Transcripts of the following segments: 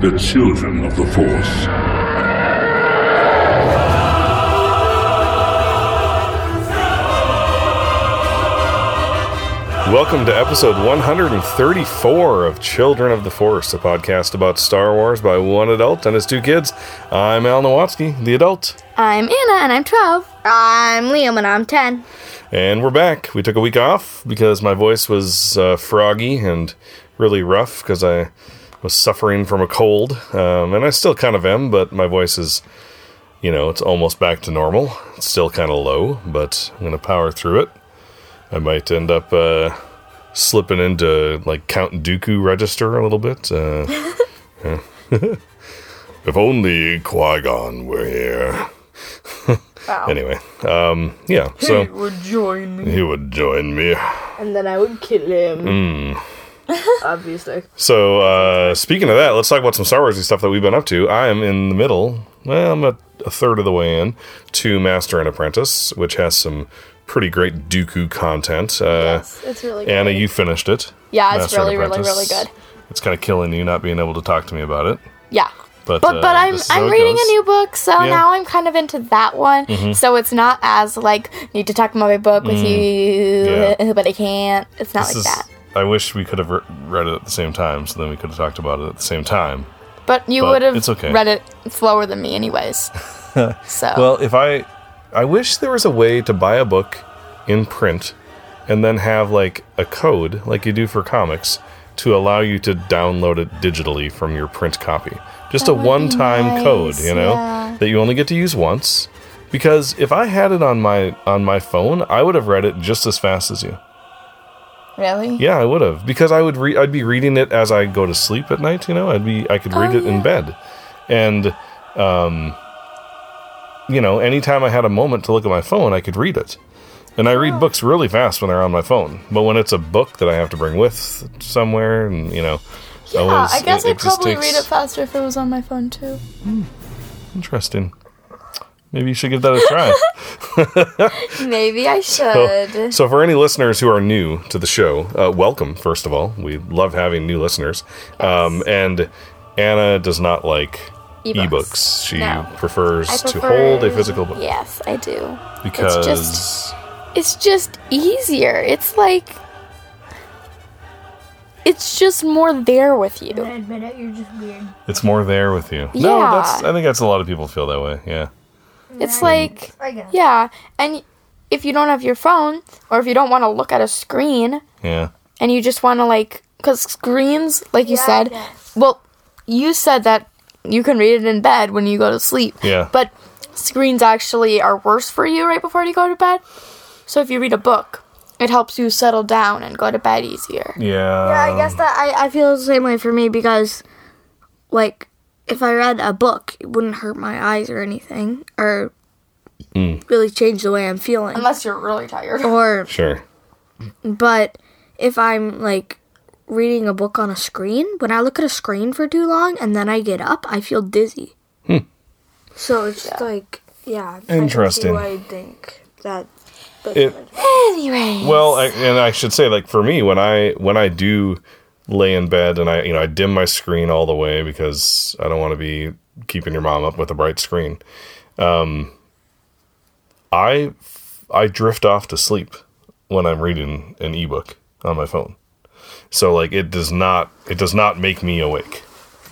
the children of the Force. Welcome to episode 134 of Children of the Force, a podcast about Star Wars by one adult and his two kids. I'm Al Nowatzki, the adult, I'm Anna and I'm 12. I'm Liam and I'm 10. and we're back. We took a week off because my voice was uh, froggy and really rough because I was suffering from a cold, um, and I still kind of am, but my voice is, you know, it's almost back to normal. It's still kind of low, but I'm going to power through it. I might end up uh, slipping into like Count Dooku register a little bit. Uh, yeah. if only Qui Gon were here. Anyway, um, yeah. So he Would join me. he would join me. And then I would kill him. Hmm. Obviously. So uh, speaking of that, let's talk about some Star Warsy stuff that we've been up to. I am in the middle. Well, I'm a, a third of the way in to Master and Apprentice, which has some pretty great Dooku content. Uh, Yes, it's really good. Anna, you finished it. Yeah, it's Master really, really, really good. It's kind of killing you not being able to talk to me about it. Yeah. But, But uh, but I'm this is how I'm reading goes. a new book, so Yeah. Mm-hmm. now I'm kind of into that one. So it's not as like need to talk about my book with you, Mm. Yeah. but I can't. It's not This like is- that. I wish we could have re- read it at the same time, so then we could have talked about it at the same time. But you would have it's okay. read it slower than me, anyways. so Well, if I, I wish there was a way to buy a book in print, and then have like a code, like you do for comics, to allow you to download it digitally from your print copy. Just a one-time code, you know, yeah. that you only get to use once. Because if I had it on my on my phone, I would have read it just as fast as you. Really, Yeah, I would have because I would re- I'd be reading it as I go to sleep at night. You know, I'd be I could read Oh, it in bed, and um, you know, anytime I had a moment to look at my phone, I could read it. And I Oh. read books really fast when they're on my phone, but when it's a book that I have to bring with somewhere, and you know, yeah. always- I guess it- I'd it probably takes- read it faster if it was on my phone too. Interesting. Maybe you should give that a try. Maybe I should. So, for any listeners who are new to the show, uh, welcome, first of all. We love having new listeners. Um, and Anna does not like Ebooks. ebooks. She No. prefers I to hold a physical book Yes, I do. because just- it's just easier. It's like it's just more there with you. admit it, you're just weird. it's more there with you. No, Yeah. that's. I think that's a lot of people feel that way. Yeah. It's like yeah, and if you don't have your phone or if you don't want to look at a screen Yeah. and you just want to like cuz screens like you Yeah, said, well, you said that you can read it in bed when you go to sleep. Yeah. But screens actually are worse for you right before you go to bed. So if you read a book, it helps you settle down and go to bed easier. Yeah. Yeah, I guess that I, I feel the same way for me because, like, if I read a book, it wouldn't hurt my eyes or anything, or really change the way I'm feeling. Unless you're really tired. Or, Sure. but if I'm like reading a book on a screen, when I look at a screen for too long and then I get up, I feel dizzy. Hmm. So it's like, yeah. Interesting. I think that. It, Anyway. Well, I, and I should say, like for me, when I when I do lay in bed and I you know I dim my screen all the way because I don't want to be keeping your mom up with a bright screen. Um, I I drift off to sleep when I'm reading an ebook on my phone. So like it does not it does not make me awake.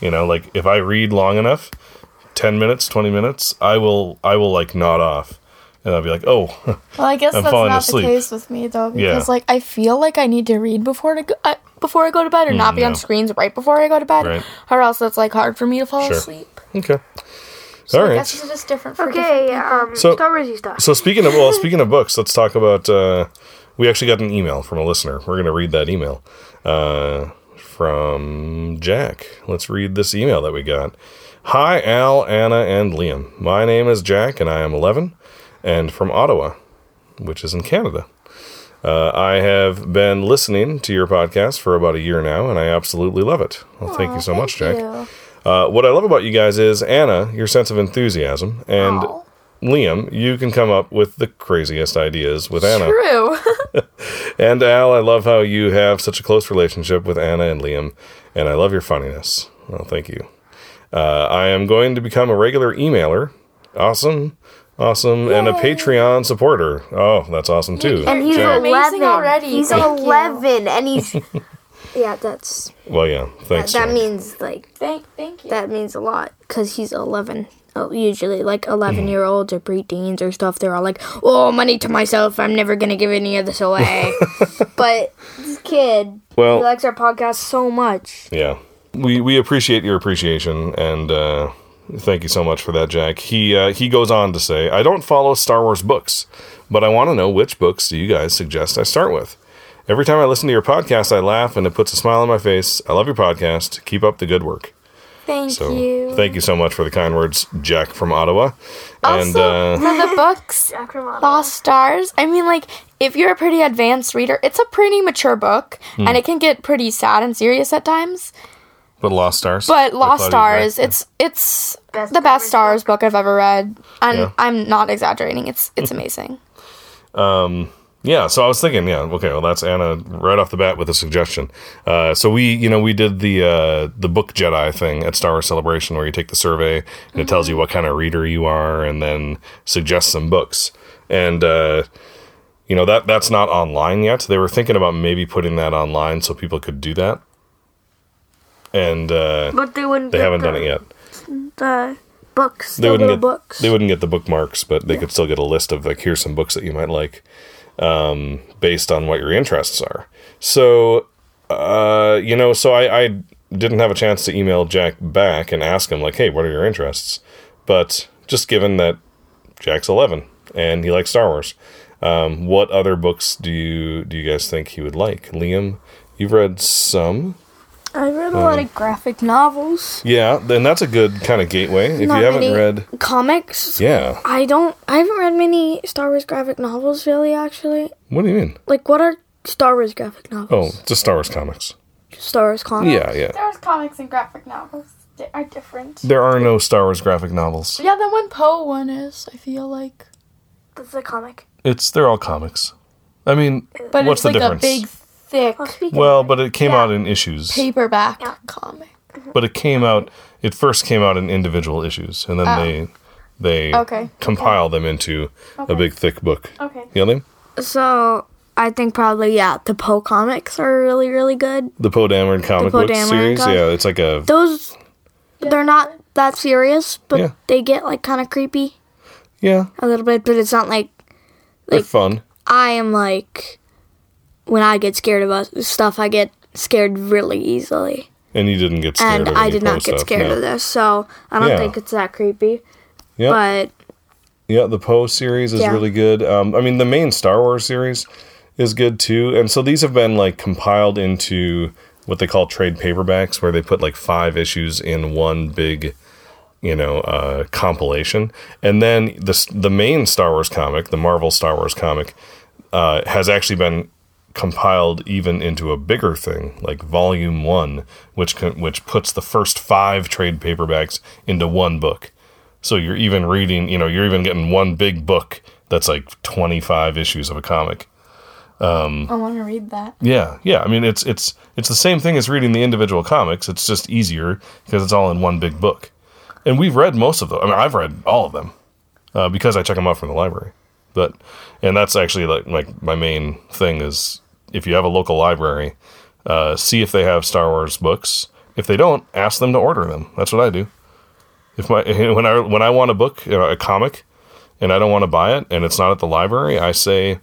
You know, like if I read long enough, 10 minutes, 20 minutes, I will I will like nod off and I'll be like, "Oh, Well, I guess I'm that's not asleep. the case with me though, because Yeah. like I feel like I need to read before to go, uh, before I go to bed, or not be yeah. on screens right before I go to bed, Right. or else it's like hard for me to fall Sure. asleep. okay." So All I right. guess it's just different for Okay, different people. um, So- Star Warsy stuff. So speaking of well, speaking of books, let's talk about. Uh, we actually got an email from a listener. We're going to read that email uh, from Jack. Let's read this email that we got. Hi, Al, Anna, and Liam. My name is Jack, and I am 11, and from Ottawa, which is in Canada. Uh, I have been listening to your podcast for about a year now, and I absolutely love it. Well, thank you so much, Jack. Uh, what I love about you guys is Anna, your sense of enthusiasm, and Aw. Liam, you can come up with the craziest ideas with Anna. True. And Al, I love how you have such a close relationship with Anna and Liam, and I love your funniness. Well, thank you. Uh, I am going to become a regular emailer. Awesome. Awesome. And a Patreon supporter. Oh, that's awesome too. And he's Jack. amazing 11 already. He's Thank you. 11 and he's Yeah, that's Well, yeah. Thanks. that Jack. means like Thank, thank you. that means a lot cuz he's 11. Oh, usually like 11 year olds or preteens or stuff they're all like, "Oh, money to myself. I'm never going to give any of this away." but this kid Well- he likes our podcast so much. Yeah. We we appreciate your appreciation and uh, thank you so much for that, Jack. He uh, he goes on to say, "I don't follow Star Wars books, but I want to know which books do you guys suggest I start with? Every time I listen to your podcast, I laugh and it puts a smile on my face. I love your podcast. Keep up the good work." thank So you. thank you so much for the kind words, Jack from Ottawa. and also, uh, for the books, Lost Stars. I mean, like, if you're a pretty advanced reader, it's a pretty mature book, Hmm. and it can get pretty sad and serious at times. But Lost Stars. But Lost Stars, you- it's it's the best Stars book I've ever read, and Yeah. I'm not exaggerating. It's it's amazing. Um. Yeah, so I was thinking, yeah, okay, well, that's Anna right off the bat with a suggestion. Uh, so we, you know, we did the uh, the book Jedi thing at Star Wars Celebration, where you take the survey and it tells you what kind of reader you are, and then suggests some books. And uh, you know that that's not online yet. They were thinking about maybe putting that online so people could do that, and uh, But they wouldn't they get haven't the, done it yet. the books. They the wouldn't get books. they wouldn't get the bookmarks, but they could still get a list of like here's some books that you might like, um, based on what your interests are. So, uh, you know, so I, I didn't have a chance to email Jack back and ask him like, hey, what are your interests? But just given that Jack's eleven and he likes Star Wars, um, what other books do you do you guys think he would like? Liam, you've read some. I read a lot of graphic novels. Yeah, then that's a good kind of gateway. If Not you haven't many read, comics. yeah. I don't. I haven't read many Star Wars graphic novels really. Actually, What do you mean? like what are Star Wars graphic novels? Oh, novels? just Star Wars comics. Star Wars comics. Yeah, yeah. Star Wars comics and graphic novels are different. There are no Star Wars graphic novels. Yeah, the one Poe one is. I feel like, That's a comic. It's they're all comics. I mean, but what's it's the like difference? a big, thick Well, well, but it came Yeah. out in issues. paperback comic. Mm-hmm. But it came out. It first came out in individual issues, and then oh. they they Okay, compile them into a big thick book. Okay. You know them? so I think probably yeah, the Poe comics are really really good. The Poe Dameron comic Poe book Dameron series. comic- Yeah, it's like a Those they're not that serious, but Yeah. they get like kind of creepy yeah. a little bit. But it's not like They're Like- fun. I am like when I get scared about stuff, I get scared really easily. And you didn't get scared. and I did not get scared no. of this, so I don't Yeah. think it's that creepy. Yep. But Yeah, the Poe series is Yeah. really good. Um, I mean, the main Star Wars series is good too. And so these have been like compiled into what they call trade paperbacks, where they put like five issues in one big, you know, uh, compilation. And then the the main Star Wars comic, the Marvel Star Wars comic, uh, has actually been compiled even into a bigger thing, like Volume One, which con- which puts the first five trade paperbacks into one book. So you're even reading, you know, you're even getting one big book that's like 25 issues of a comic. Um, I want to read that. Yeah, yeah. I mean, it's it's it's the same thing as reading the individual comics. It's just easier because it's all in one big book. And we've read most of them. I mean, I've read all of them uh, because I check them out from the library. But and that's actually like like my main thing is if you have a local library, uh, see if they have Star Wars books. If they don't, ask them to order them. That's what I do. If my when I when I want a book, you know, a comic, and I don't want to buy it, and it's not at the library, I say,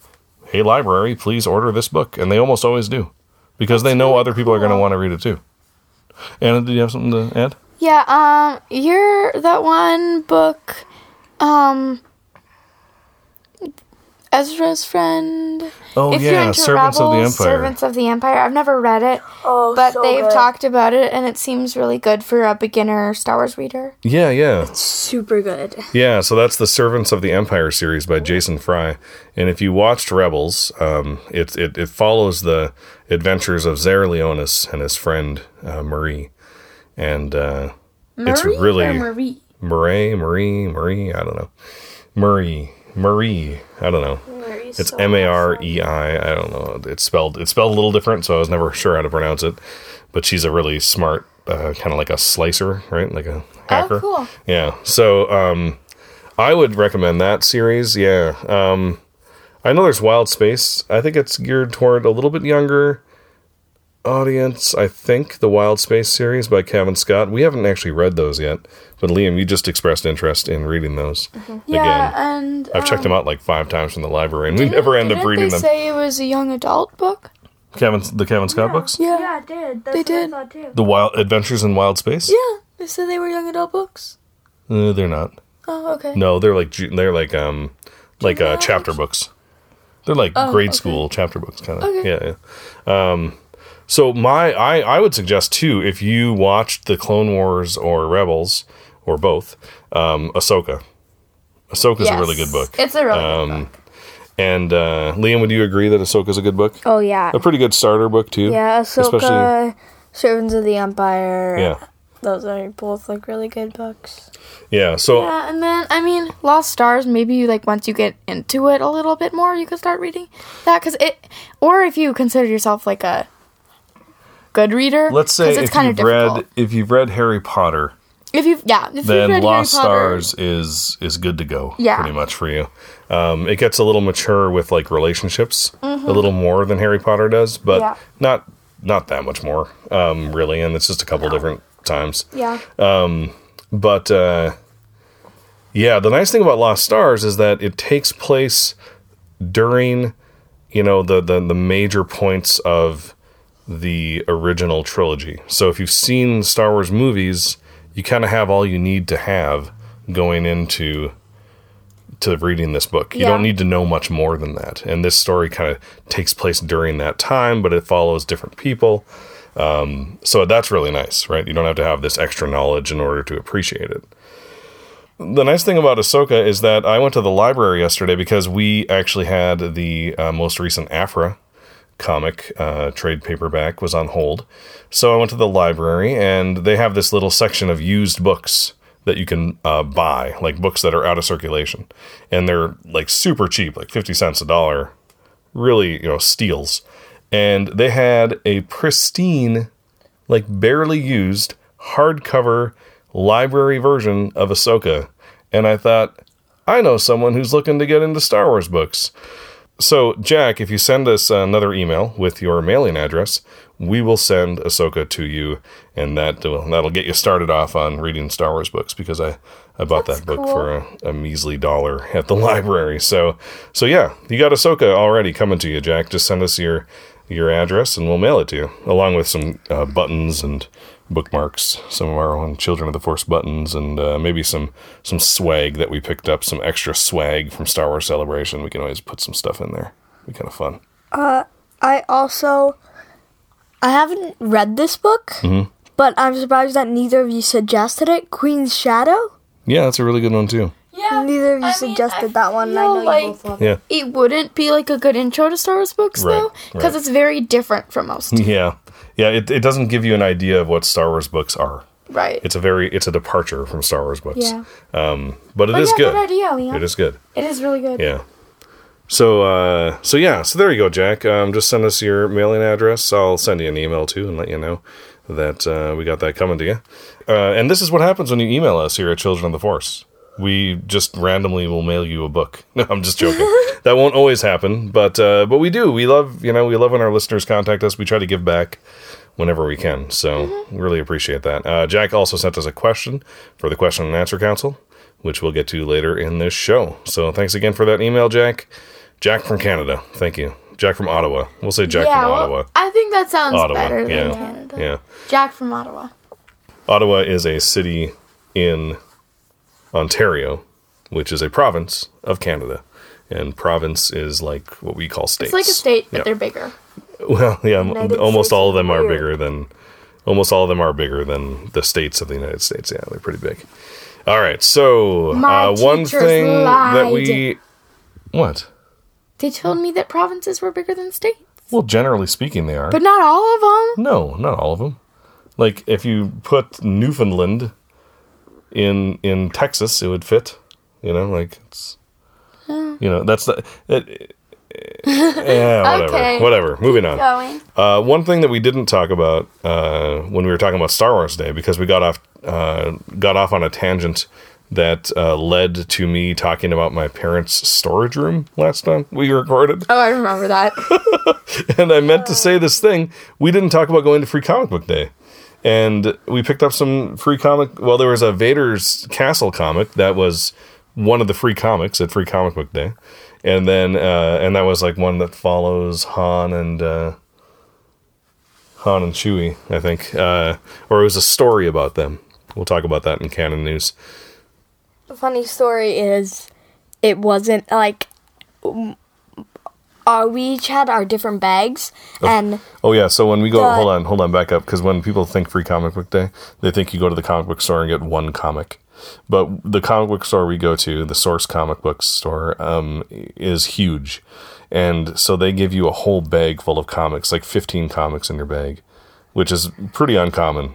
"Hey, library, please order this book," and they almost always do, because they know other people are going to want to read it too. Anna, did you have something to add? Yeah, um, you're that one book, um, Ezra's friend. Oh if you're yeah, into Servants of the Rebels, Empire. Servants of the Empire. I've never read it, oh, but they've talked about it, and it seems really good for a beginner Star Wars reader. Yeah, yeah. super good. Yeah, so that's the Servants of the Empire series by Jason Fry. And if you watched Rebels, um, it, it, it follows the adventures of Zare Leonis and his friend uh, Marie. And uh, it's really or Marie. Marie, Marie, Marie, I don't know. Marie, Marie, I don't know. It's M A R E I. I don't know. It's spelled it's spelled a little different, so I was never sure how to pronounce it. But she's a really smart uh, kind of like a slicer, right? Like a hacker. Oh, cool. Yeah. So um, I would recommend that series. Yeah. Um, I know there's Wild Space. I think it's geared toward a little bit younger audience. I think the Wild Space series by Cavan Scott. We haven't actually read those yet, but Liam, you just expressed interest in reading those Yeah, again. and I've checked um, them out like five times from the library, and we never end up reading they them. say it was a young adult book? Cavan, the Cavan Scott books, Yeah. Yeah, it did. That's They what did. I too. the Wild Adventures in Wild Space. Yeah, they said they were young adult books. Uh, they're not. Oh, okay. No, they're like they're like um like uh, chapter books. They're like Oh, grade okay. school chapter books, kind of. Okay. Yeah, yeah. Um, so my I I would suggest too if you watched the Clone Wars or Rebels or both, um, Ahsoka. Ahsoka's a really good book. It's a really Um, good book. And uh, Liam, would you agree that Ahsoka's a good book? Oh yeah. A pretty good starter book too. Yeah, Especially- Ahsoka, Servants of the Empire. Yeah. Those are both like really good books. Yeah. So Yeah, and then I mean, Lost Stars. Maybe you like once you get into it a little bit more, you could start reading that because it. Or if you consider yourself like a good reader, let's say it's if you've difficult. read if you've read Harry Potter, if you've yeah, if you've then read Lost Stars is is good to go. Yeah. pretty much for you. Um, it gets a little mature with like relationships, a little more than Harry Potter does, but Mm-hmm. Yeah. not not that much more, um, really. And it's just a couple different times. yeah, Um, But uh, yeah, the nice thing about Lost Stars is that it takes place during, you know, the the, the major points of the original trilogy. So if you've seen Star Wars movies, you kind of have all you need to have going into to reading this book. You Yeah. don't need to know much more than that. And this story kind of takes place during that time, but it follows different people. Um, so that's really nice, right? You don't have to have this extra knowledge in order to appreciate it. The nice thing about Ahsoka is that I went to the library yesterday because we actually had the uh, most recent Aphra comic uh, trade paperback was on hold. So I went to the library and they have this little section of used books that you can uh, buy, like books that are out of circulation, and they're like super cheap, like fifty cents a dollar, really you know steals. And they had a pristine, like barely used hardcover library version of Ahsoka, and I thought, I know someone who's looking to get into Star Wars books. So, Jack, if you send us another email with your mailing address, we will send Ahsoka to you, and that will, that'll get you started off on reading Star Wars books because I, I bought that book cool. for a, a measly dollar at the library. So, so yeah, you got Ahsoka already coming to you, Jack. Just send us your your address, and we'll mail it to you, along with some uh, buttons and bookmarks, some of our own Children of the Force buttons, and uh, maybe some some swag that we picked up, some extra swag from Star Wars Celebration. We can always put some stuff in there. Be kind of fun. I also I haven't read this book, Mm-hmm. but I'm surprised that neither of you suggested it. Queen's Shadow. Yeah, that's a really good one too. yeah. Neither of you I mean, suggested I that one. and I know like you both love Yeah, it wouldn't be like a good intro to Star Wars books Right, though, because right. it's very different from most. yeah, yeah. It, it doesn't give you an idea of what Star Wars books are. right. It's a very it's a departure from Star Wars books. yeah. but it But is yeah, good. good idea, Liam. It is good. It is really good. Yeah. So uh so yeah, so there you go, Jack. Um just send us your mailing address. I'll send you an email too and let you know that uh, we got that coming to you. Uh, and this is what happens when you email us here at Children of the Force. We just randomly will mail you a book. No, I'm just joking. that won't always happen, but uh, but we do. We love you know we love when our listeners contact us. We try to give back whenever we can. So really appreciate that. Uh, Jack also sent us a question for the question and answer council, which we'll get to later in this show. So thanks again for that email, Jack. Jack from Canada. Thank you. Jack from Ottawa. We'll say Jack yeah, from well, Ottawa. I think that sounds Ottawa, better than yeah. Canada. Yeah. Jack from Ottawa. Ottawa is a city in Ontario, which is a province of Canada. And province is like what we call states. It's like a state, but Yeah. they're bigger. Well, yeah, United almost States all of them are weird. bigger than almost all of them are bigger than the states of the United States. Yeah, they're pretty big. All right, so My uh, one teachers thing that we what? They told me that provinces were bigger than states, Well, generally speaking, they are. but not all of them. no, not all of them. Like if you put Newfoundland in in Texas, it would fit. You know, like it's you know that's the it, yeah, whatever. Okay. Whatever. Moving on. Uh, one thing that we didn't talk about uh, when we were talking about Star Wars Day, because we got off uh, got off on a tangent that uh, led to me talking about my parents' storage room last time we recorded, Oh, I remember that. and I meant to say this thing. We didn't talk about going to Free Comic Book Day, and we picked up some free comic. Well, there was a Vader's Castle comic that was one of the free comics at Free Comic Book Day, and then uh, and that was like one that follows Han and. Uh, Han and Chewie, I think, uh, or it was a story about them. We'll talk about that in canon news. The funny story is, it wasn't like. Uh, we each had our different bags, and Oh yeah, so when we go, The- hold on, hold on, back up, because when people think Free Comic Book Day, they think you go to the comic book store and get one comic. But the comic book store we go to, the Source Comic Book Store, um, is huge, and so they give you a whole bag full of comics, like fifteen comics in your bag, which is pretty uncommon.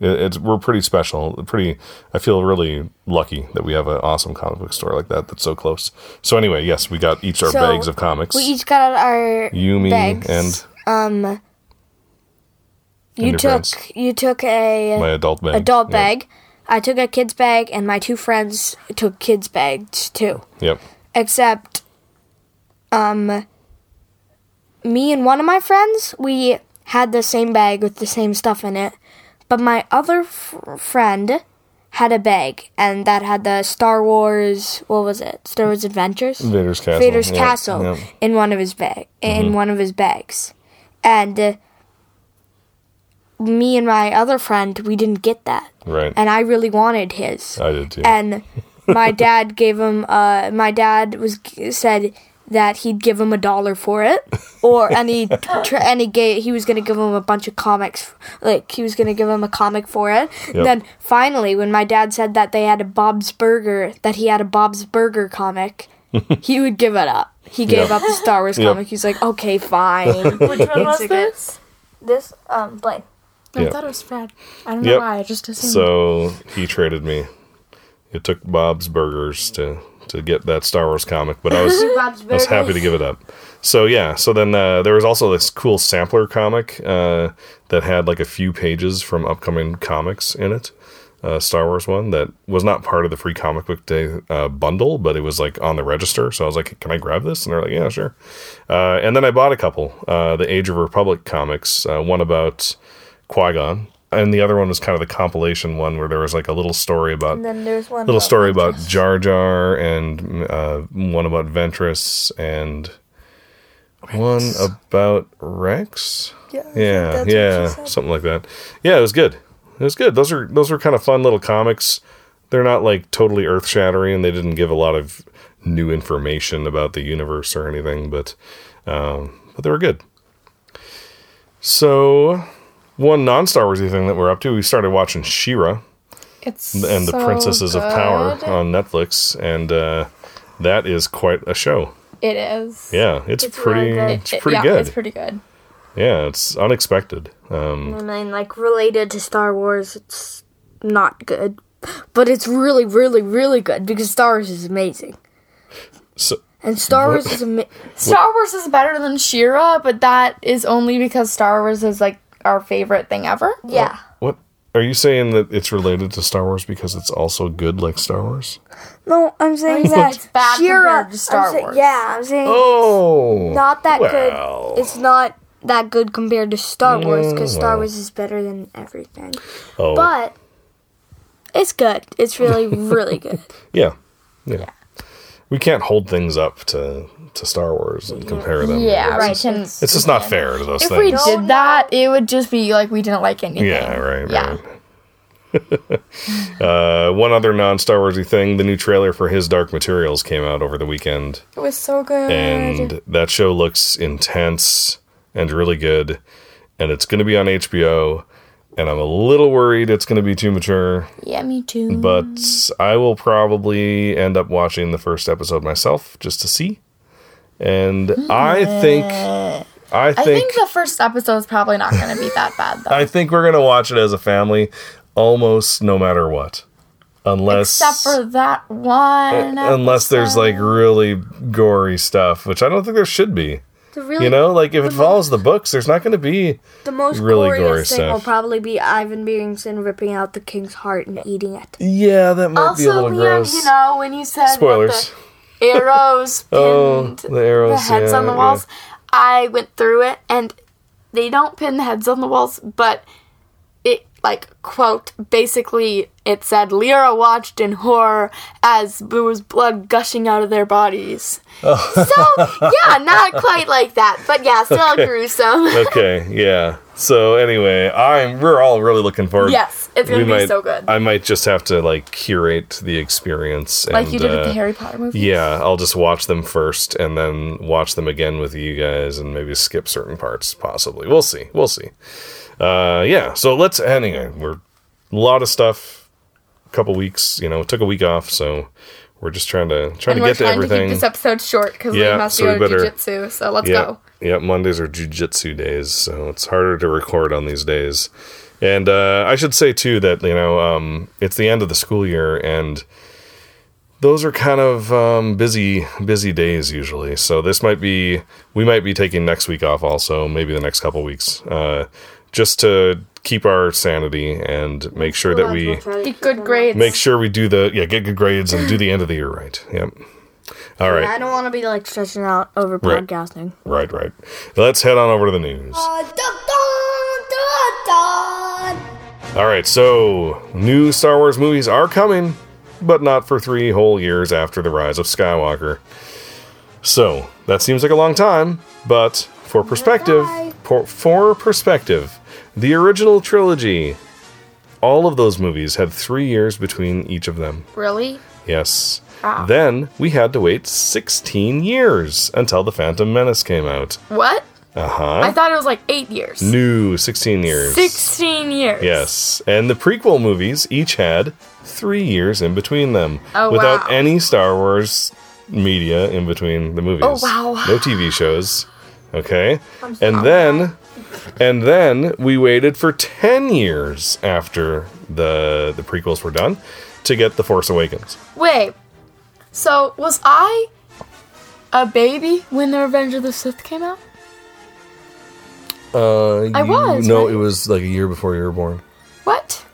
It- It's we're pretty special. Pretty, I feel really lucky that we have an awesome comic book store like that that's so close. So anyway, yes, we got each our So, bags of comics. we each got our you, me, bags. and um. You took friends. you took a my adult bag. adult Yep. bag. I took a kid's bag, and my two friends took kids' bags too. Yep. Except, um, me and one of my friends, we had the same bag with the same stuff in it. But my other friend had a bag, and that had the Star Wars. What was it? Star Wars Adventures. Vader's Castle. Vader's Yeah, Castle. Mm-hmm. in one of his bag in one of his bags, and uh, me and my other friend we didn't get that, Right. and I really wanted his, I did too. and my dad gave him. Uh, my dad was said that he'd give him a dollar for it, or and he tr- and he gave he was gonna give him a bunch of comics, like he was gonna give him a comic for it. Yep. Then finally, when my dad said that they had a Bob's Burger, that he had a Bob's Burger comic, he would give it up. He gave Yeah. up the Star Wars Yep. comic. He's like, okay, fine. Which one was It's this? this um Blaine. I Yeah. thought it was Fred. I don't know Yep. why. I just assumed. so he traded me. It took Bob's Burgers to to get that Star Wars comic, but I was I was happy to give it up. So yeah, so then uh, there was also this cool sampler comic uh, that had like a few pages from upcoming comics in it. Uh, Star Wars one that was not part of the free comic book day uh, bundle, but it was like on the register. So I was like, "Can I grab this?" And they're like, "Yeah, sure." Uh, and then I bought a couple. Uh, the Age of Republic comics, uh, one about Qui Gon, and the other one was kind of the compilation one where there was like a little story about and then there's one little story about Jar Jar and uh, one about Ventress and one about Rex. Yeah, yeah, yeah, something like that. Yeah, it was good. It was good. Those are those are kind of fun little comics. They're not like totally earth shattering. and They didn't give a lot of new information about the universe or anything, but um, but they were good. So, one non Star Warsy thing that we're up to, we started watching She-Ra it's and the so Princesses of Power on Netflix, and uh, that is quite a show. It is. Yeah, it's, It's pretty. really good. It's It- pretty yeah, good. It's pretty good. yeah, it's unexpected. Um, And then, like, related to Star Wars, it's not good. But it's really, really, really good because Star Wars is amazing. so And Star What? Wars is amazing. Star Wars is better than She-Ra, but that is only because Star Wars is like our favorite thing ever. Yeah. what are you saying that it's related to Star Wars because it's also good like Star Wars? No, I'm saying that it's bad She-Ra- compared to Star I'm Wars. Yeah, I'm saying Oh, not that well. good. It's not that good compared to Star Wars because Mm, Star well. Wars is better than everything. Oh, But it's good. It's really, really good. yeah, yeah. We can't hold things up to to Star Wars and compare them. Yeah, It's right. just- and It's just not fair to those things. if we did that, it would just be like we didn't like anything. Yeah, right, Yeah. right. uh, one other non Star Warsy thing: the new trailer for His Dark Materials came out over the weekend, It was so good. and that show looks intense and really good. And it's going to be on HBO, and I'm a little worried it's going to be too mature, yeah, me too. but I will probably end up watching the first episode myself just to see. And I think, I I think, think the first episode is probably not going to be that bad though. I think we're gonna watch it as a family, almost no matter what. unless Except for that one. Uh, unless there's like really gory stuff, which I don't think there should be. The really, You know, like if it follows the books, there's not going to be. the most really glorious gory thing will probably be Iorek Byrnison ripping out the king's heart and eating it. Yeah, that might be a Also, little Liam, gross. you know, when you said Spoilers. the arrows oh, pinned Oh, the arrows, the heads yeah, on the yeah. walls, I went through it and they don't pin the heads on the walls, but it like quote basically it said Lyra watched in horror as there was blood gushing out of their bodies. Oh. So yeah, not quite like that, but yeah, still gruesome. okay, yeah. So anyway, I'm we're all really looking forward. yes, it's gonna we be might, so good, I might just have to like curate the experience, like you did with uh, the Harry Potter movie. Yeah, I'll just watch them first and then watch them again with you guys and maybe skip certain parts possibly. We'll see. We'll see. Uh yeah, so let's anyway, we're a lot of stuff a couple weeks, you know, took a week off, so we're just trying to trying And to get to trying to everything. keep this episode short because Yeah, we must so go to jujitsu. So let's yeah. go. Yeah, Mondays are jujitsu days, so it's harder to record on these days. And uh, I should say too that you know um, it's the end of the school year, and those are kind of um, busy, busy days usually. So this might be we might be taking next week off, also maybe the next couple weeks, uh, just to keep our sanity and make sure that we Get good grades. make sure we do the yeah get good grades and do the end of the year right. Yep. All right. I don't want to be like stretching out over Right. podcasting. Right, right. Let's head on over to the news. Uh, All right, so new Star Wars movies are coming, but not for three whole years after the rise of Skywalker. So that seems like a long time, but for perspective, for, for perspective, the original trilogy, all of those movies had three years between each of them. really? Yes. Wow. Then we had to wait 16 years until The Phantom Menace came out. What? Uh huh. I thought it was like eight years. New 16 years. 16 years. Yes. And the prequel movies each had three years in between them. Oh, without wow. any Star Wars media in between the movies. Oh, wow. No TV shows. Okay. And then and then we waited for 10 years after the the prequels were done to get The Force Awakens. Wait. So, was I a baby when The Revenge of the Sith came out? Uh, I you- was, No, right? it was like a year before you were born. What?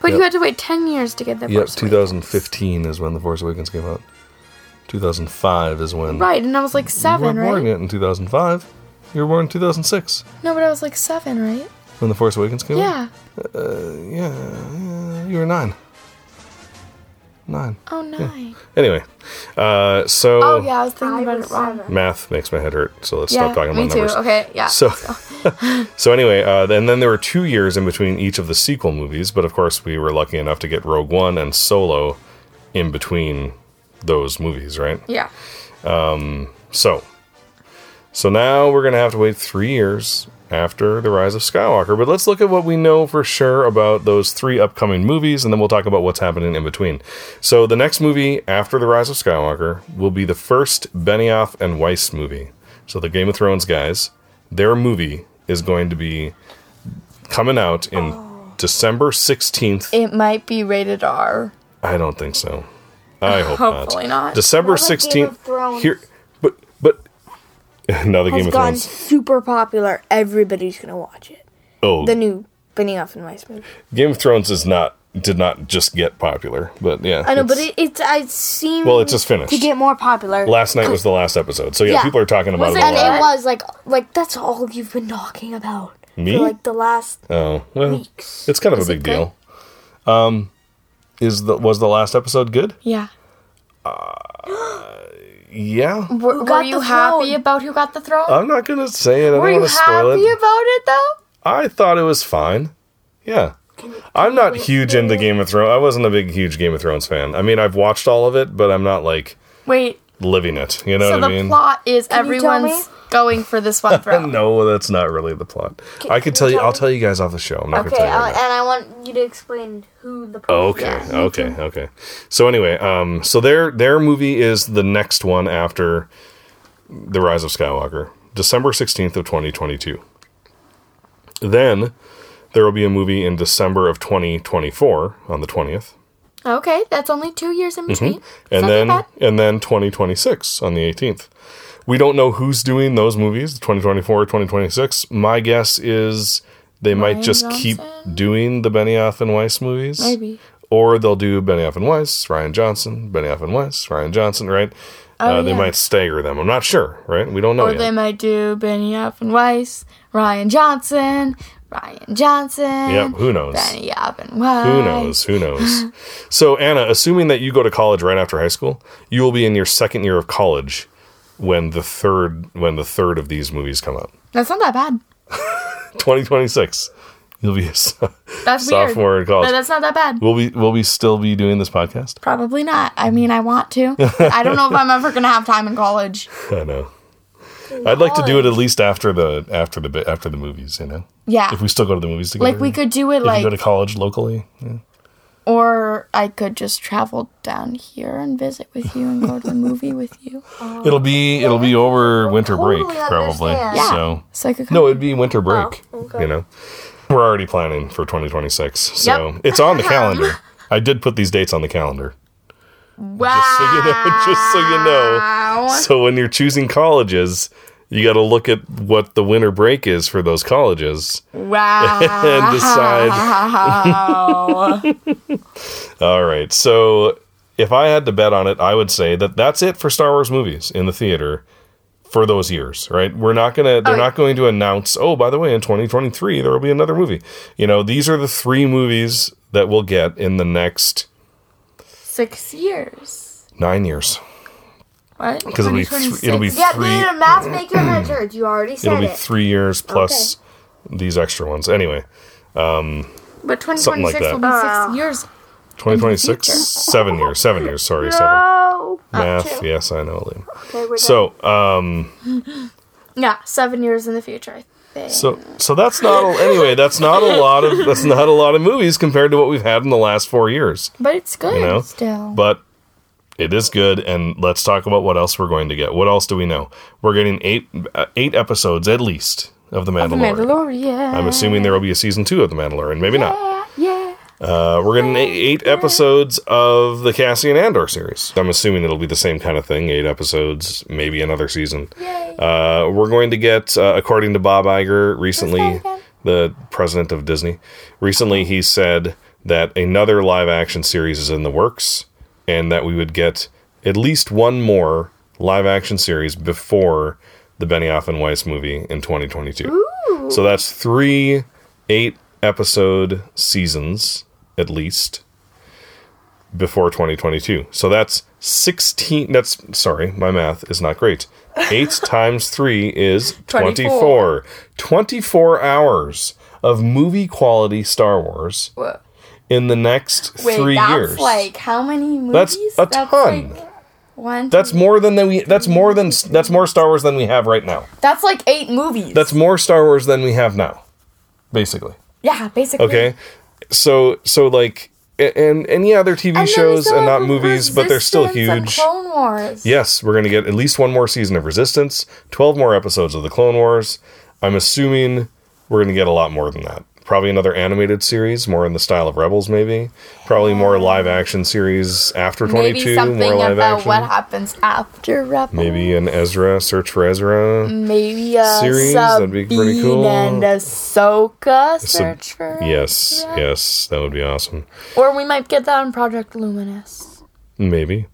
But you had to wait 10 years to get The Yep, Force 2015 is when The Force Awakens came out. 2005 is when. Right, and I was like You seven, weren't born right? yet in 2005. You were born in 2006 No, but I was like seven, right? when The Force Awakens came out. Yeah. Yeah, yeah, you were nine. Nine. Oh, nine. Anyway, uh, so Oh, yeah, I was thinking about it wrong. math makes my head hurt. So let's Yeah, stop talking me about too. numbers. Okay, yeah. So, so anyway, uh, and then there were two years in between each of the sequel movies, but of course we were lucky enough to get Rogue One and Solo in between those movies, right? yeah. Um, So, so now we're gonna have to wait three years after the rise of Skywalker. But let's look at what we know for sure about those three upcoming movies, and then we'll talk about what's happening in between. So, the next movie after the rise of Skywalker will be the first Benioff and Weiss movie. So, the Game of Thrones guys, their movie is going to be coming out in oh. December sixteenth. It might be rated R. I don't think so. I hope Hopefully not. December Game of sixteenth. Here, now the Game Has of gotten Thrones. super popular. Everybody's gonna watch it. Oh, The new Benioff and Weiss movie. Game of Thrones is not did not just get popular, but yeah. I know, but it's- it, it's I seem Well, it just finished. to get more popular. last night was the last episode, so yeah, Yeah. people are talking about Was it a and lot. it was like like that's all you've been talking about Me? for like the last oh well, weeks. it's kind of Was a it big good? deal. Um, is the was the last episode good? Yeah. Yeah, Were, were you happy throne? about who got the throne? I'm not gonna say it. I don't were you want to spoil happy it. about it though? I thought it was fine. Yeah. I'm not huge into Game of Thrones. I wasn't a big, huge Game of Thrones fan. I mean, I've watched all of it, but I'm not like Wait. Living it. You know so what the I mean? So the plot is you tell everyone's going for this one throne. No, that's not really the plot. I could tell you. I'll tell you guys off the show. I'm not Okay, gonna tell you. right and I want you to explain who the person okay, is. okay, okay. So anyway, um, so their their movie is the next one after the Rise of Skywalker, December sixteenth of twenty twenty two. Then there will be a movie in December of twenty twenty four on the twentieth, Okay, that's only two years in between. Mm-hmm. and then and then 2026 on the 18th. We don't know who's doing those movies, 2024, 2026. My guess is they might Rian just keep doing the Benioff and Weiss movies. Maybe. Or they'll do Benioff and Weiss, Rian Johnson, Benioff and Weiss, Rian Johnson, right? uh, They Oh, yeah. might stagger them. I'm not sure, right? We don't know Or yet. they might do Benioff and Weiss, Rian Johnson, Rian Johnson. Yep, who knows? And Weiss. Who knows? Who knows? so, Anna, assuming that you go to college right after high school, you will be in your second year of college when the third when the third of these movies come out. That's not that bad. 2026. You'll be a so- That's sophomore weird. in college. No, that's not that bad. Will we will we still be doing this podcast? Probably not. I mean, I want to. I don't know if I'm ever gonna have time in college. I know. I'd like to do it at least after the after the bit after the movies. You know, Yeah. if we still go to the movies together. like we could do it If you like go to college locally. Yeah. or I could just travel down here and visit with you and go to the movie with you. It'll be it'll be over winter break totally probably. Yeah. So So I could no, it'd be winter break. Oh, okay. You know, we're already planning for 2026, so Yep. it's on the calendar. I did put these dates on the calendar. Wow. so you know, just so you know. So when you're choosing colleges, you got to look at what the winter break is for those colleges Wow. and decide. All right. So if I had to bet on it, I would say that that's it for Star Wars movies in the theater for those years, right? We're not going to they're Oh, not going to announce, "Oh, by the way, in 2023 there will be another movie." You know, these are the 3 movies that we'll get in the next Six years. 9 years. What? Because it'll be th- it'll be Yeah, three the math make your head hurt. You already said It'll be it. three years plus these extra ones. Anyway, um, But Something like 2026 that. will be six years. 2026, seven years, seven years. Sorry, seven. Oh. Math, yes, I know, Liam. Okay, we're So, um, Yeah, seven years in the future. I think. so, so that's not a, anyway. That's not a lot of that's not a lot of movies compared to what we've had in the last four years. but it's good You know, still. but it is good. And let's talk about what else we're going to get. What else do we know? We're getting eight uh, eight episodes at least of the the Mandalorian. Mandalorian. I'm assuming there will be a season two of the Mandalorian. Maybe not. Yeah, yeah. Uh, we're getting eight, eight episodes of the Cassian Andor series. I'm assuming it'll be the same kind of thing. Eight episodes, maybe another season. Uh, we're going to get, uh, according to Bob Iger, recently, the president of Disney, recently he said that another live action series is in the works, and that we would get at least one more live action series before the Benioff and Weiss movie in 2022. So that's three eight episode seasons at least before 2022. So that's 16 that's sorry, my math is not great. 8 times 3 is 24. 24 hours of movie quality Star Wars Whoa. In the next Wait, 3 that's years. like how many movies? That's a ton. like one. That's more than we that's more than that's more Star Wars than we have right now. that's like eight movies. That's more Star Wars than we have now. Basically. yeah, basically. Okay, so so like and and yeah, they're TV And shows and not movies, but they're still huge. Clone Wars. Yes, we're gonna get at least one more season of Resistance, twelve more episodes of the Clone Wars. I'm assuming we're gonna get a lot more than that. Probably another animated series, more in the style of Rebels, maybe. Probably more live action series after Maybe 22, something more live about action. what happens after Rebels. Maybe an Ezra Search for Ezra. Maybe a series, that'd be pretty cool. and Ahsoka So- search for Yes, Ezra. yes, that would be awesome. Or we might get that on Project Luminous. Maybe.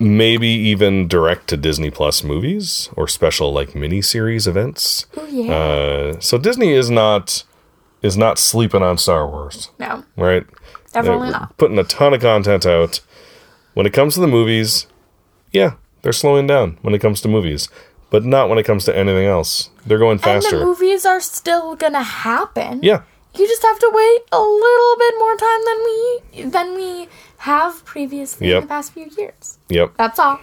Maybe even direct to Disney Plus movies or special like mini series events. Oh yeah. Uh, so Disney is not is not sleeping on Star Wars, no, right? definitely They're not. Putting a ton of content out. When it comes to the movies, yeah, they're slowing down when it comes to movies, but not when it comes to anything else. They're going And the movies are still gonna happen. Yeah. You just have to wait a little bit more time than we than we have previously Yep. in the past few years. Yep. That's all.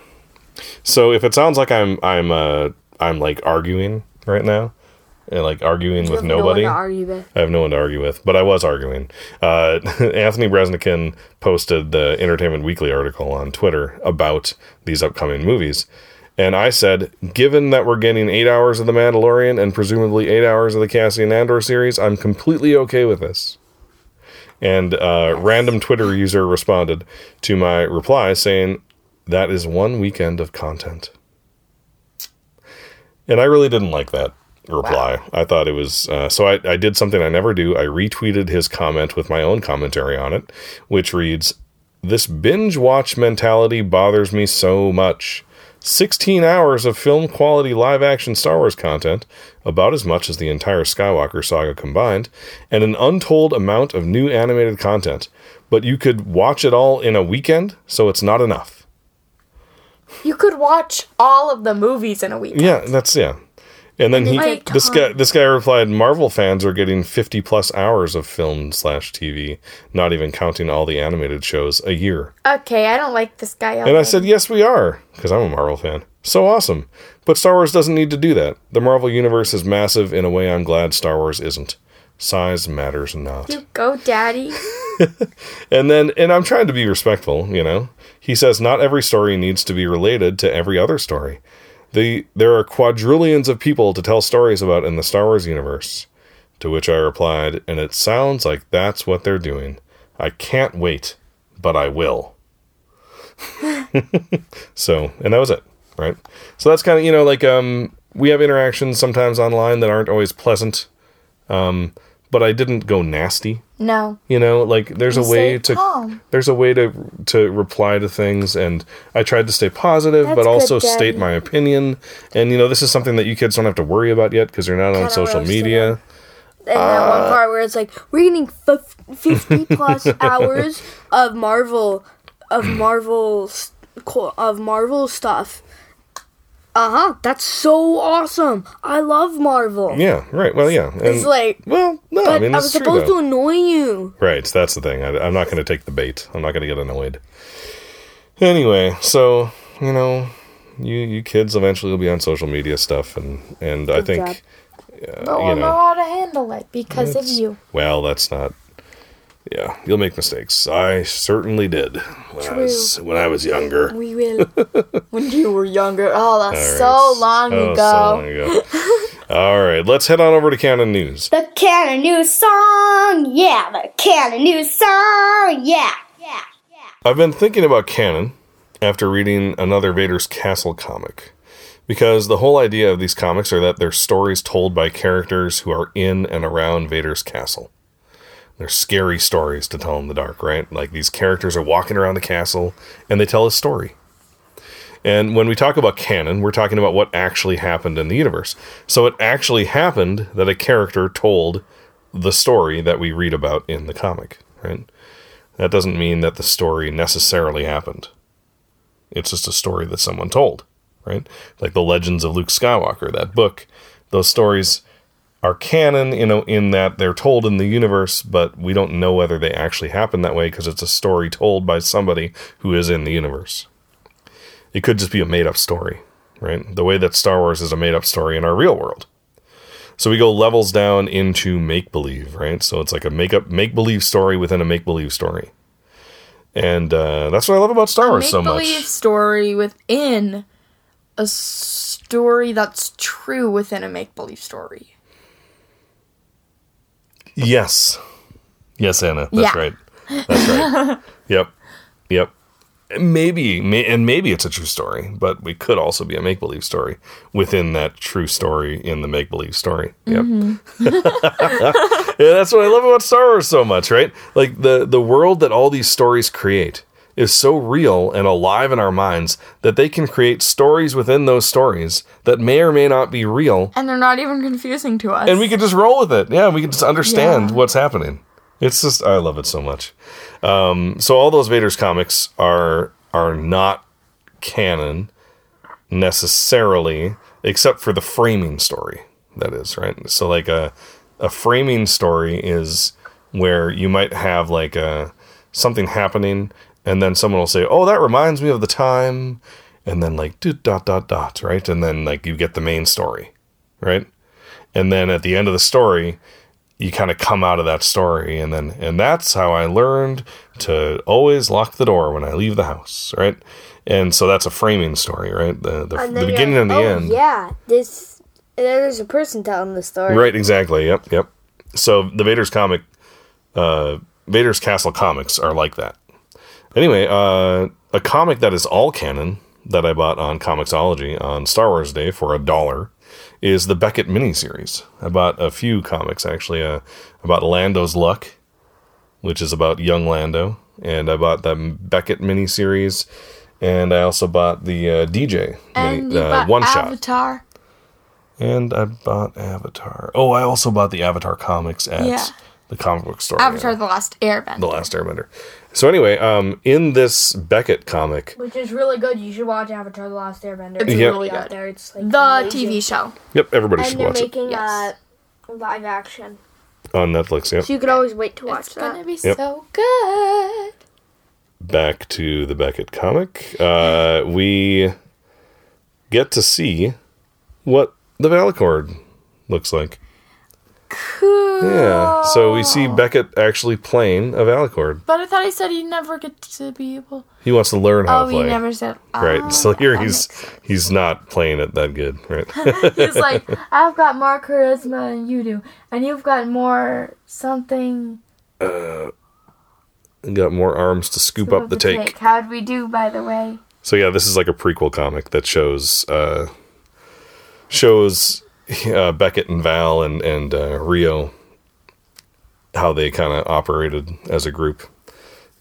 So if it sounds like I'm I'm uh I'm like arguing right now, and like arguing with no one nobody. to argue with. I have no one to argue with, but I was arguing. Uh, Anthony Breznican posted the Entertainment Weekly article on Twitter about these upcoming movies. And I said, given that we're getting eight hours of The Mandalorian and presumably eight hours of the Cassian Andor series, I'm completely okay with this. And uh, random Twitter user responded to my reply saying, That is one weekend of content. And I really didn't like that reply. I thought it was. Uh, so I, I did something I never do. I retweeted his comment with my own commentary on it, which reads This binge watch mentality bothers me so much. 16 hours of film quality live action Star Wars content, about as much as the entire Skywalker saga combined, and an untold amount of new animated content. But you could watch it all in a weekend, so it's not enough. You could watch all of the movies in a week. Yeah, that's yeah. And then he Like, this guy this guy replied, Marvel fans are getting 50 plus hours of film slash TV, not even counting all the animated shows a year. Okay, I don't like this guy. And I said, yes, we are, because I'm a Marvel fan. So awesome. But Star Wars doesn't need to do that. The Marvel universe is massive in a way I'm glad Star Wars isn't. Size matters not. You go, Daddy. And then, and I'm trying to be respectful, you know. He says not every story needs to be related to every other story. The there are quadrillions of people to tell stories about in the Star Wars universe. To which I replied, and it sounds like that's what they're doing. I can't wait, but I will. so, and that was it, right? So that's kind of, you know, like um we have interactions sometimes online that aren't always pleasant. Um but I didn't go nasty. No. You know, like there's a way to calm. there's a way to to reply to things, and I tried to stay positive, That's but also Daddy. state my opinion. And you know, this is something that you kids don't have to worry about yet because you're not on Kinda social media. And that Uh, one part where it's like we're getting fif- fifty plus hours of Marvel, of Marvel, of Marvel stuff. Uh huh. That's so awesome. I love Marvel. Yeah, right. Well, yeah. And, It's like, well, no, but I mean, I was true, supposed though. to annoy you. Right, that's the thing. I, I'm not going to take the bait. I'm not going to get annoyed. Anyway, so you know, you you kids eventually will be on social media stuff, and and I think job. No you one know. know how to handle it because of you. Well, that's not. Yeah, you'll make mistakes. I certainly did when I was when I was younger. We will. when you were younger. Oh, that's right. so long Oh, ago. so long ago. All right, let's head on over to Canon News. The Canon News song, yeah. The Canon News song, yeah. yeah. Yeah. I've been thinking about canon after reading another Vader's Castle comic. Because the whole idea of these comics are that they're stories told by characters who are in and around Vader's castle. They're scary stories to tell in the dark, right? Like these characters are walking around the castle and they tell a story. And when we talk about canon, we're talking about what actually happened in the universe. So it actually happened that a character told the story that we read about in the comic, right? That doesn't mean that the story necessarily happened. It's just a story that someone told, right? Like the Legends of Luke Skywalker, that book. Those stories are canon, you know, in that they're told in the universe, but we don't know whether they actually happen that way because it's a story told by somebody who is in the universe. It could just be a made up story, right? The way that Star Wars is a made up story in our real world. So we go levels down into make believe, right? So it's like a make up make believe story within a make believe story. And uh, that's what I love about Star Wars so Make believe much. story within a story that's true within a make believe story. Yes. Yes, Anna. That's Yeah. right. That's right. yep. Yep. Maybe, may, and maybe it's a true story, but we could also be a make believe story within that true story in the make believe story. Yep. Mm-hmm. yeah, that's what I love about Star Wars so much, right? Like the the world that all these stories create is so real and alive in our minds that they can create stories within those stories that may or may not be real, And they're not even confusing to us. and we can just roll with it. Yeah, we can just understand Yeah. what's happening. It's just I love it so much. Um, so all those Vader's comics are are not canon necessarily, except for the framing story. That is right. So like a a framing story is where you might have like a something happening, and then someone will say, "Oh, that reminds me of the time," and then like do dot dot dot right, and then like you get the main story, right? and then at the end of the story you kind of come out of that story and then and that's how i learned to always lock the door when i leave the house right and so that's a framing story right the, the, the beginning like, and the oh, end Yeah, this. There's a person telling the story. right exactly yep yep so the vader's comic uh Vader's Castle comics are like that. Anyway, uh, a comic that is all canon that I bought on Comixology on Star Wars Day for a dollar is the Beckett miniseries. I bought a few comics actually. Uh, about Lando's Luck, which is about young Lando, and I bought the Beckett miniseries, and I also bought the uh, DJ And mini, you uh, bought one shot. Avatar. And I bought Avatar. Oh, I also bought the Avatar comics at Yeah. the comic book store. Avatar: yeah. The Last Airbender. The Last Airbender. So anyway, um, in this Beckett comic, Which is really good. You should watch Avatar: The Last Airbender. It's Yep. really out good. there. It's like The amazing. TV show. yep, everybody And should they're making Yes. uh, live action. on Netflix. Yep. So you could always wait to watch It's that. gonna be Yep. so good. Back to the Beckett comic, uh, we get to see what the Valachord looks like. Cool. Yeah, so we see Beckett actually playing a Valachord. But I thought he said he'd never get to be able. He wants to learn how Oh, to he play. never said. Right. Ah, So here he's he's not playing it that good, right? He's like, I've got more charisma than you do, and you've got more something. Uh, Got more arms to scoop up the to take. How'd we do, by the way? So yeah, this is like a prequel comic that shows uh, shows uh, Beckett and Val and and uh, Rio how they kind of operated as a group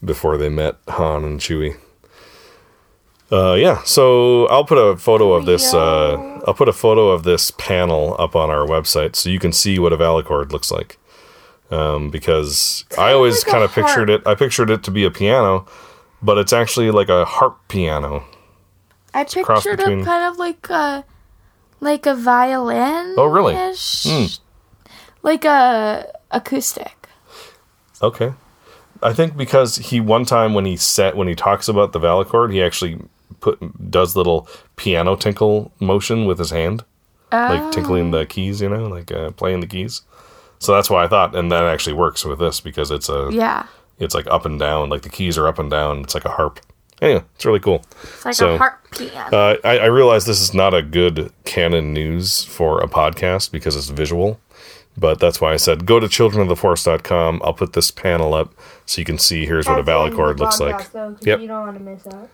before they met Han and Chewie. Uh, yeah, so I'll put a photo of this. Uh, I'll put a photo of this panel up on our website so you can see what a Valachord looks like. Um, because I always like kind of pictured it. I pictured it to be a piano, but it's actually like a harp piano. I pictured between- him kind of like a, like a violin. Oh, really? Hmm. Like a acoustic. Okay. I think because he one time when he set when he talks about the Valachord, he actually put does little piano tinkle motion with his hand, like tinkling the keys, you know, like uh, playing the keys. So that's why I thought, and that actually works with this because it's a Yeah, it's like up and down, like the keys are up and down. It's like a harp. Anyway, it's really cool. it's like So, a harp piano. Uh, I, I realize this is not a good canon news for a podcast because it's visual, but that's why I said go to childrenoftheforce.com. I'll put this panel up so you can see here's what a Valachord looks like. Yep. You don't want to miss out.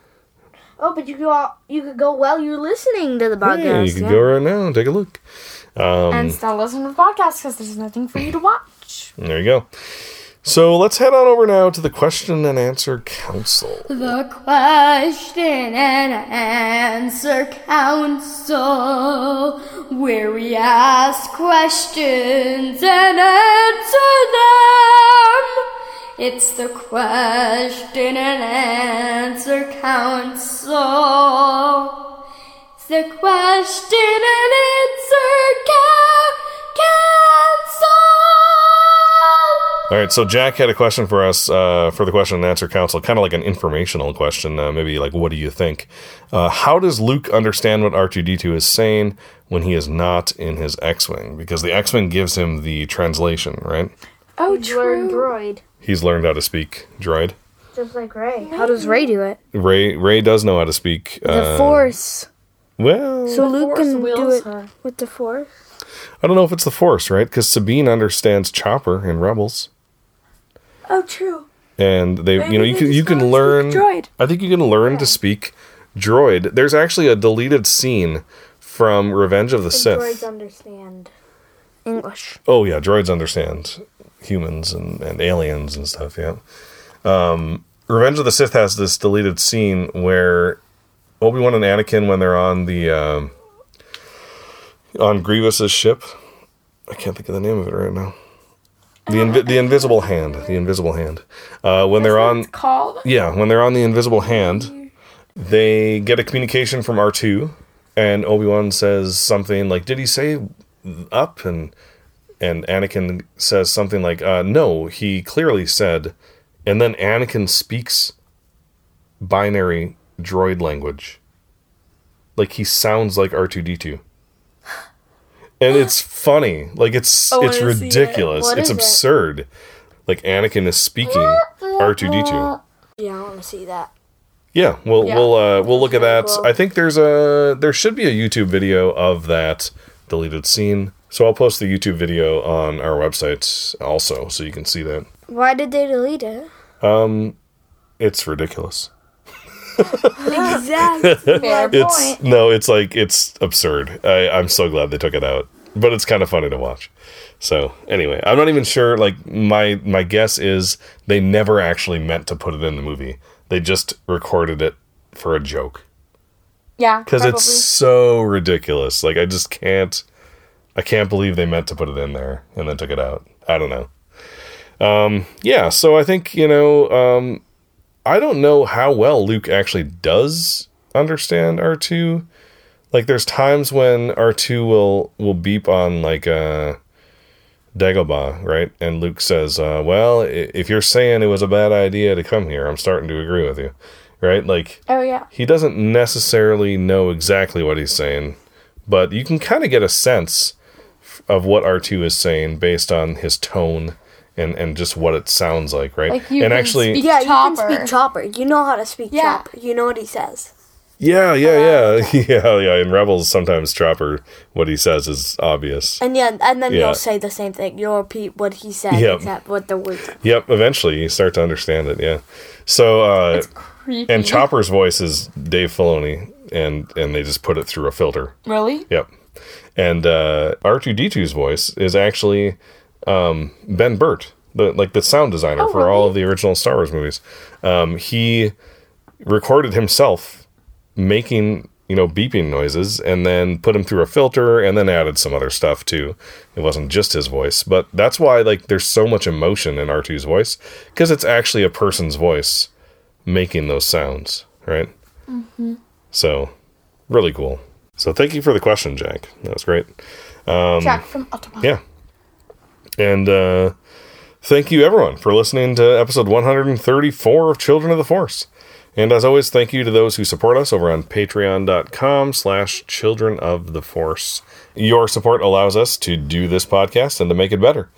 Oh, but you could all, you could go while you're listening to the podcast. Yeah, you can yeah. go right now and take a look. and still listen to the podcast because there's nothing for you to watch. There you go. So let's head on over now to the question and answer council. The question and answer council, where we ask questions and answer them. It's the question and answer council. It's the question and answer ca- council. All right, so Jack had a question for us uh, for the question and answer council, kind of like an informational question, uh, maybe like, what do you think? Uh, how does Luke understand what R2D2 is saying when he is not in his X Wing? Because the X Wing gives him the translation, right? Oh, Learn true. droid. He's learned how to speak droid. Just like Rey. How does Rey do it? Rey Rey does know how to speak. The uh, Force. Well, So Luke can do it her. with the Force. I don't know if it's the Force, right? Because Sabine understands Chopper in Rebels. Oh, true. and they you know you can you can learn droid. I think you can learn to speak droid. There's actually a deleted scene from Revenge of the Droids Sith. Droids understand English. Oh yeah, droids understand humans and, and aliens and stuff, yeah. Um, Revenge of the Sith has this deleted scene where Obi-Wan and Anakin when they're on the um, on Grievous's ship. I can't think of the name of it right now. The invi- the invisible hand, the invisible hand. Uh, when they're on Called. yeah, when they're on the invisible hand, they get a communication from R2 and Obi-Wan says something like did he say up and and Anakin says something like uh no, he clearly said and then Anakin speaks binary droid language. Like he sounds like R2D2. And it's funny. Like it's I it's wanna it. ridiculous. It's is it? absurd. Like Anakin is speaking R2D2. Yeah, I want to see that. Yeah, we'll Yeah. we'll uh, we'll look at that. cool. I think there's a there should be a YouTube video of that deleted scene. So I'll post the YouTube video on our website also, so you can see that. Why did they delete it? Um, it's ridiculous. Exactly. Fair It's point. no, it's like it's absurd. I, I'm so glad they took it out, but it's kind of funny to watch. So anyway, I'm not even sure. Like my my guess is they never actually meant to put it in the movie. They just recorded it for a joke Yeah, because it's so ridiculous. Like I just can't. I can't believe they meant to put it in there and then took it out. I don't know. Um, yeah, so I think you know. Um, I don't know how well Luke actually does understand R two. Like, there's times when R two will will beep on like uh, Dagobah, right? And Luke says, uh, "Well, if you're saying it was a bad idea to come here, I'm starting to agree with you." Right? Like, Oh yeah. he doesn't necessarily know exactly what he's saying, but you can kind of get a sense of what R2 is saying based on his tone and, and just what it sounds like, right? Like you and can actually, speak- yeah, you Chopper. can speak chopper. You know how to speak Yeah. chopper. You know what he says. yeah, yeah, yeah, yeah, yeah. In Rebels, sometimes Chopper, what he says is obvious. And yeah, and then Yeah. you'll say the same thing. You'll repeat what he said, Yep. except what the words. are. Yep, eventually you start to understand it, yeah. So, uh, Creepy. and Chopper's voice is Dave Filoni, and, and they just put it through a filter. Really? Yep. And uh, R2D2's voice is actually um, Ben Burtt, the like the sound designer Oh, for all of the original Star Wars movies. Um, he recorded himself making you know beeping noises and then put them through a filter and then added some other stuff too. It wasn't just his voice, but that's why like there's so much emotion in R2's voice because it's actually a person's voice making those sounds, right? So, really cool. So, thank you for the question, Jack. That was great. Jack from Ottawa. Yeah. And uh, thank you, everyone, for listening to episode 134 of Children of the Force. And as always, thank you to those who support us over on patreon.com slash children of the force. Your support allows us to do this podcast and to make it better.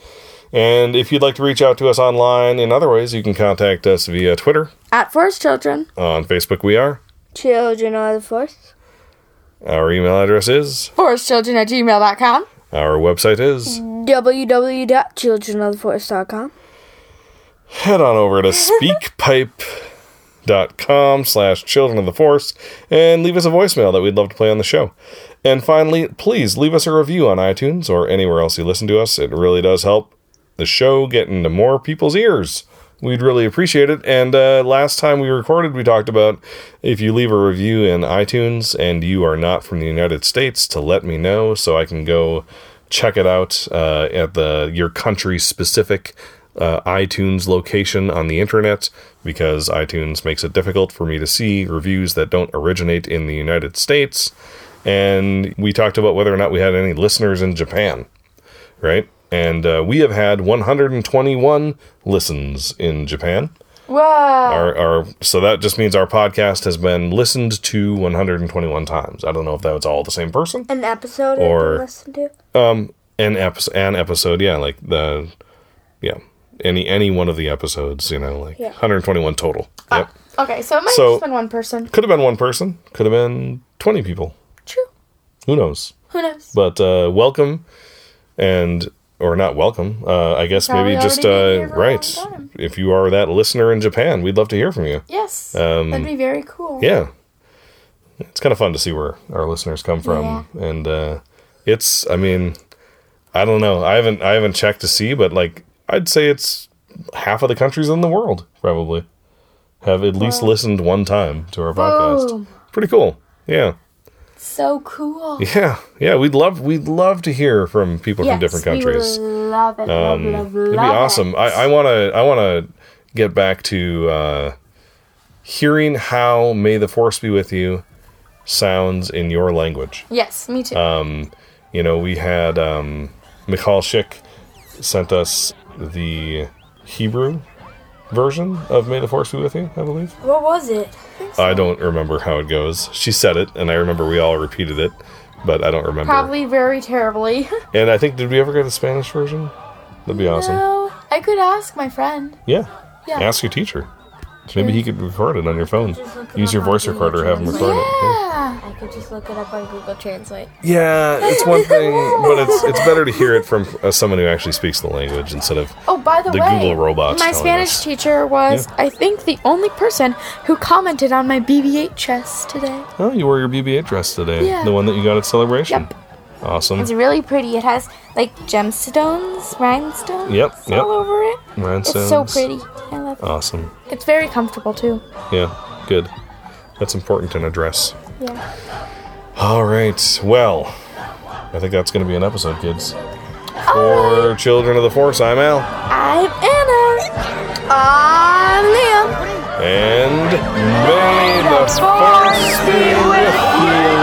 And if you'd like to reach out to us online in other ways, you can contact us via Twitter. At Force Children. On Facebook, we are. Children of the Force. Our email address is. ForceChildren at gmail.com. Our website is. www.childrenoftheforce.com. head on over to speakpipe.com slash children of the force and leave us a voicemail that we'd love to play on the show and finally please leave us a review on itunes or anywhere else you listen to us it really does help the show get into more people's ears we'd really appreciate it and uh, last time we recorded we talked about if you leave a review in itunes and you are not from the united states to let me know so i can go check it out uh, at the your country specific uh, iTunes location on the internet because iTunes makes it difficult for me to see reviews that don't originate in the United States. And we talked about whether or not we had any listeners in Japan, right? And uh, we have had 121 listens in Japan. Wow! Our, our so that just means our podcast has been listened to 121 times. I don't know if that was all the same person. An episode Or- I can listen to. Um, an episode, an episode, yeah, like the, yeah, any any one of the episodes, you know, like Yeah. 121 total. Yep, okay, so it might So- have been one person. could have been one person, could have been 20 people. True. Who knows? Who knows? But uh, welcome, and or not welcome. Uh, I guess Probably maybe just uh, here for a long right. If you are that listener in Japan, we'd love to hear from you. Yes. Um, That'd be very cool. Yeah. It's kind of fun to see where our listeners come from. And uh it's I mean, I don't know. I haven't I haven't checked to see, but like I'd say it's half of the countries in the world probably have at least listened one time to our podcast. Boom. Pretty cool. Yeah. So cool. Yeah. Yeah, we'd love we'd love to hear from people from different countries. We would love it. Love, love, love It'd be awesome. It. I, I wanna I wanna get back to uh hearing how May the Force be with you sounds in your language. yes, me too. Um, you know, we had um, Michal Schick sent us the Hebrew version of May the Force be with you, I believe. What was it? I don't remember how it goes. She said it, and I remember we all repeated it, but I don't remember. Probably very terribly. And I think, did we ever get the Spanish version? That'd be awesome. no, I could ask my friend. Yeah. Yeah. Ask your teacher. Maybe he could record it on your phone. Use your voice recorder, have him record it. Yeah. I could just look it up on Google Translate. Yeah, it's one thing, but it's it's better to hear it from uh, someone who actually speaks the language instead of Oh, by the, the way, Google robots. my Spanish us. teacher was, Yeah. I think, the only person who commented on my BB-8 chest today. Oh, you wore your BB-8 dress today. Yeah. The one that you got at Celebration. Yep. Awesome. It's really pretty. It has like gemstones, rhinestones Yep, yep. all over it. Rhinestones. It's so pretty. I love it. Awesome. It's very comfortable too. Yeah, good. That's important in a dress. Yeah. All right. Well, I think that's going to be an episode, kids. For oh. Children of the Force, I'm Al. I'm Anna. I'm Liam. And may the Force be